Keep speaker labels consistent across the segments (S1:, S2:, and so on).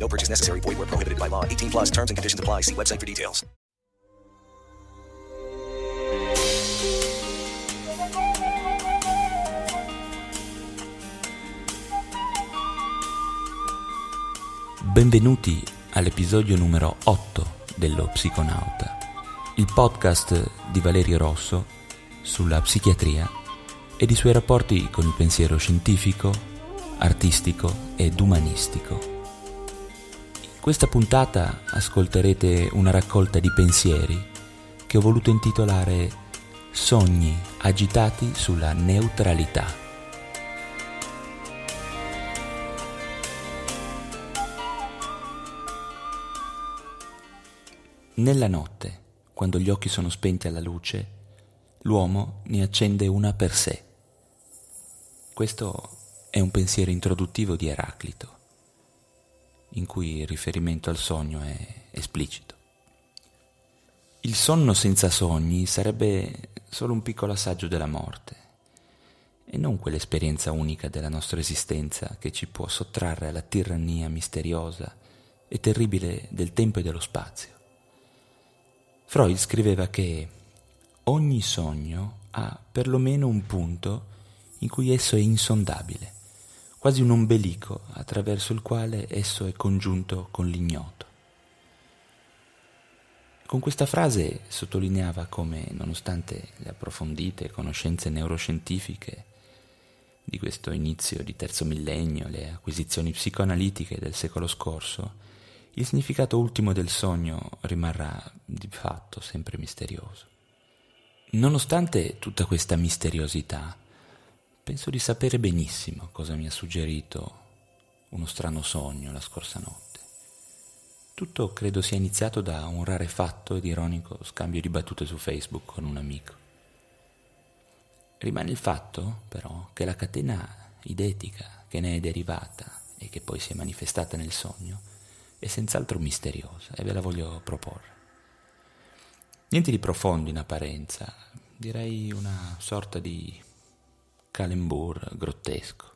S1: No purchase necessary. Void where prohibited by law. 18 plus terms and conditions apply. See website for details.
S2: Benvenuti all'episodio numero 8 dello Psiconauta, il podcast di Valerio Rosso sulla psichiatria ed i suoi rapporti con il pensiero scientifico, artistico ed umanistico. Questa puntata ascolterete una raccolta di pensieri che ho voluto intitolare Sogni agitati sulla neutralità. Nella notte, quando gli occhi sono spenti alla luce, l'uomo ne accende una per sé. Questo è un pensiero introduttivo di Eraclito, in cui il riferimento al sogno è esplicito. Il sonno senza sogni sarebbe solo un piccolo assaggio della morte e non quell'esperienza unica della nostra esistenza che ci può sottrarre alla tirannia misteriosa e terribile del tempo e dello spazio. Freud scriveva che ogni sogno ha perlomeno un punto in cui esso è insondabile, quasi un ombelico attraverso il quale esso è congiunto con l'ignoto. Con questa frase sottolineava come, nonostante le approfondite conoscenze neuroscientifiche di questo inizio di terzo millennio, le acquisizioni psicoanalitiche del secolo scorso, il significato ultimo del sogno rimarrà di fatto sempre misterioso. Nonostante tutta questa misteriosità, penso di sapere benissimo cosa mi ha suggerito uno strano sogno la scorsa notte. Tutto credo sia iniziato da un rarefatto ed ironico scambio di battute su Facebook con un amico. Rimane il fatto, però, che la catena idetica che ne è derivata e che poi si è manifestata nel sogno è senz'altro misteriosa e ve la voglio proporre. Niente di profondo in apparenza, direi una sorta di calembour grottesco.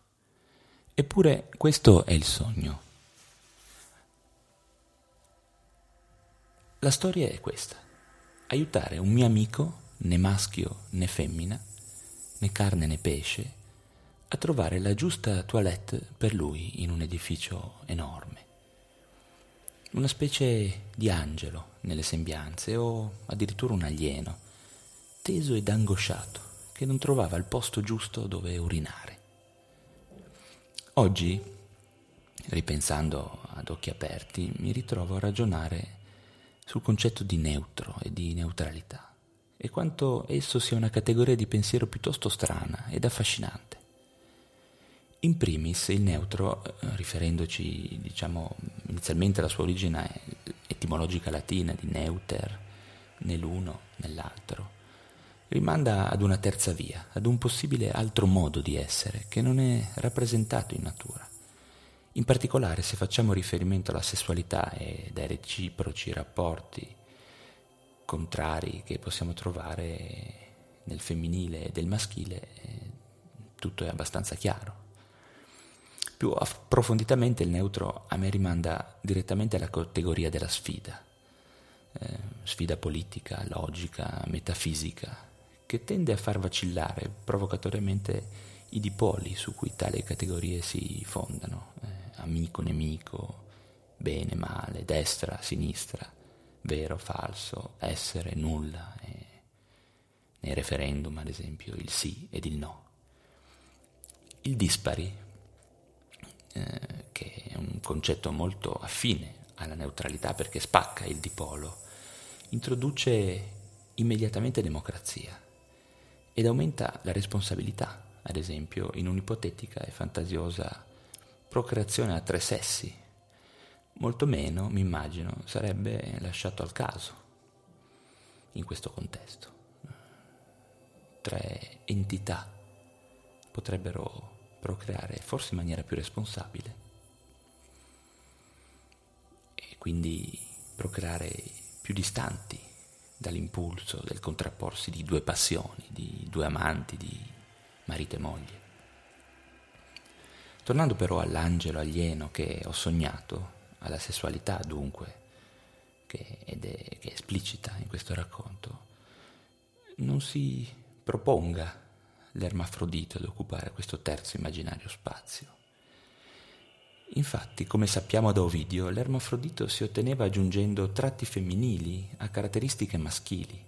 S2: Eppure questo è il sogno. La storia è questa. Aiutare un mio amico, né maschio né femmina, né carne né pesce, a trovare la giusta toilette per lui in un edificio enorme una specie di angelo nelle sembianze o addirittura un alieno, teso ed angosciato, che non trovava il posto giusto dove urinare. Oggi, ripensando ad occhi aperti, mi ritrovo a ragionare sul concetto di neutro e di neutralità e quanto esso sia una categoria di pensiero piuttosto strana ed affascinante. In primis il neutro, eh, riferendoci diciamo, inizialmente alla sua origine etimologica latina di neuter, nell'uno, nell'altro, rimanda ad una terza via, ad un possibile altro modo di essere che non è rappresentato in natura. In particolare se facciamo riferimento alla sessualità ed ai reciproci rapporti contrari che possiamo trovare nel femminile e del maschile, tutto è abbastanza chiaro. Più approfonditamente il neutro a me rimanda direttamente alla categoria della sfida, eh, sfida politica, logica, metafisica, che tende a far vacillare provocatoriamente i dipoli su cui tali categorie si fondano, eh, amico, nemico, bene, male, destra, sinistra, vero, falso, essere, nulla, eh, nei referendum ad esempio il sì ed il no. Il dispari eh, che è un concetto molto affine alla neutralità perché spacca il dipolo, introduce immediatamente democrazia ed aumenta la responsabilità, ad esempio in un'ipotetica e fantasiosa procreazione a tre sessi. Molto meno, mi immagino, sarebbe lasciato al caso, in questo contesto. Tre entità potrebbero procreare forse in maniera più responsabile e quindi procreare più distanti dall'impulso del contrapporsi di due passioni, di due amanti, di marito e moglie. Tornando però all'angelo alieno che ho sognato, alla sessualità dunque, che, è, che è esplicita in questo racconto, non si proponga l'ermafrodito ad occupare questo terzo immaginario spazio. Infatti, come sappiamo da Ovidio, l'ermafrodito si otteneva aggiungendo tratti femminili a caratteristiche maschili.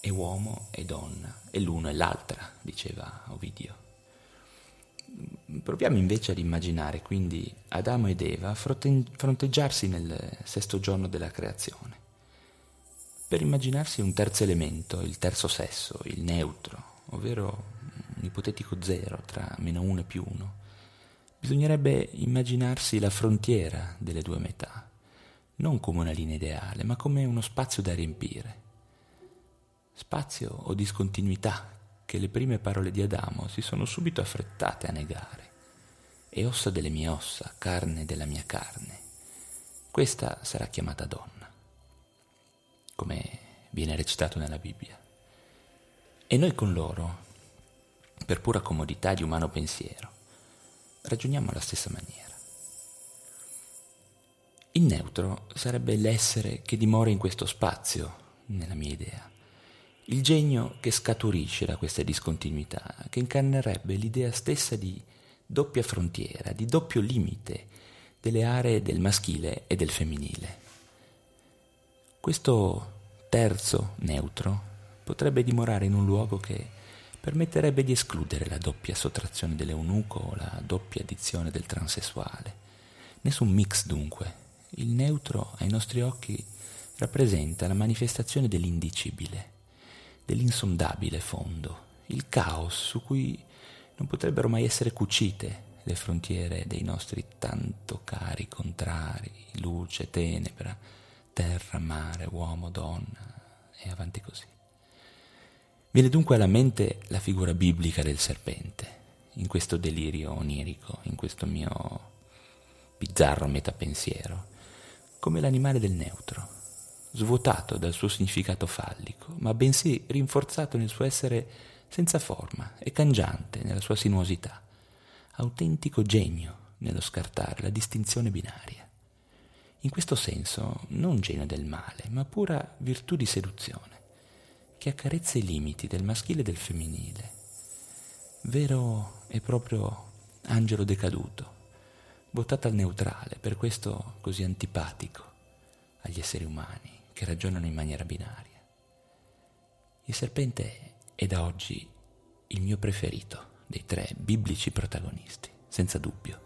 S2: È uomo e donna, è l'uno e l'altra, diceva Ovidio. Proviamo invece ad immaginare quindi Adamo ed Eva fronteggiarsi nel sesto giorno della creazione, per immaginarsi un terzo elemento, il terzo sesso, il neutro, ovvero un ipotetico zero tra meno uno e più uno. Bisognerebbe immaginarsi la frontiera delle due metà, non come una linea ideale, ma come uno spazio da riempire. Spazio o discontinuità che le prime parole di Adamo si sono subito affrettate a negare. È ossa delle mie ossa, carne della mia carne. Questa sarà chiamata donna, come viene recitato nella Bibbia. E noi con loro, per pura comodità di umano pensiero, ragioniamo alla stessa maniera. Il neutro sarebbe l'essere che dimora in questo spazio, nella mia idea il genio che scaturisce da queste discontinuità, che incarnerebbe l'idea stessa di doppia frontiera, di doppio limite delle aree del maschile e del femminile. Questo terzo neutro potrebbe dimorare in un luogo che permetterebbe di escludere la doppia sottrazione dell'eunuco o la doppia addizione del transessuale. Nessun mix dunque. Il neutro ai nostri occhi rappresenta la manifestazione dell'indicibile dell'insondabile fondo, il caos su cui non potrebbero mai essere cucite le frontiere dei nostri tanto cari contrari, luce, tenebra, terra, mare, uomo, donna e avanti così. Viene dunque alla mente la figura biblica del serpente, in questo delirio onirico, in questo mio bizzarro metapensiero, come l'animale del neutro, svuotato dal suo significato fallico, ma bensì rinforzato nel suo essere senza forma e cangiante nella sua sinuosità, autentico genio nello scartare la distinzione binaria. In questo senso non genio del male, ma pura virtù di seduzione, che accarezza i limiti del maschile e del femminile, vero e proprio angelo decaduto, votato al neutrale, per questo così antipatico agli esseri umani che ragionano in maniera binaria. Il serpente è da oggi il mio preferito dei tre biblici protagonisti, senza dubbio.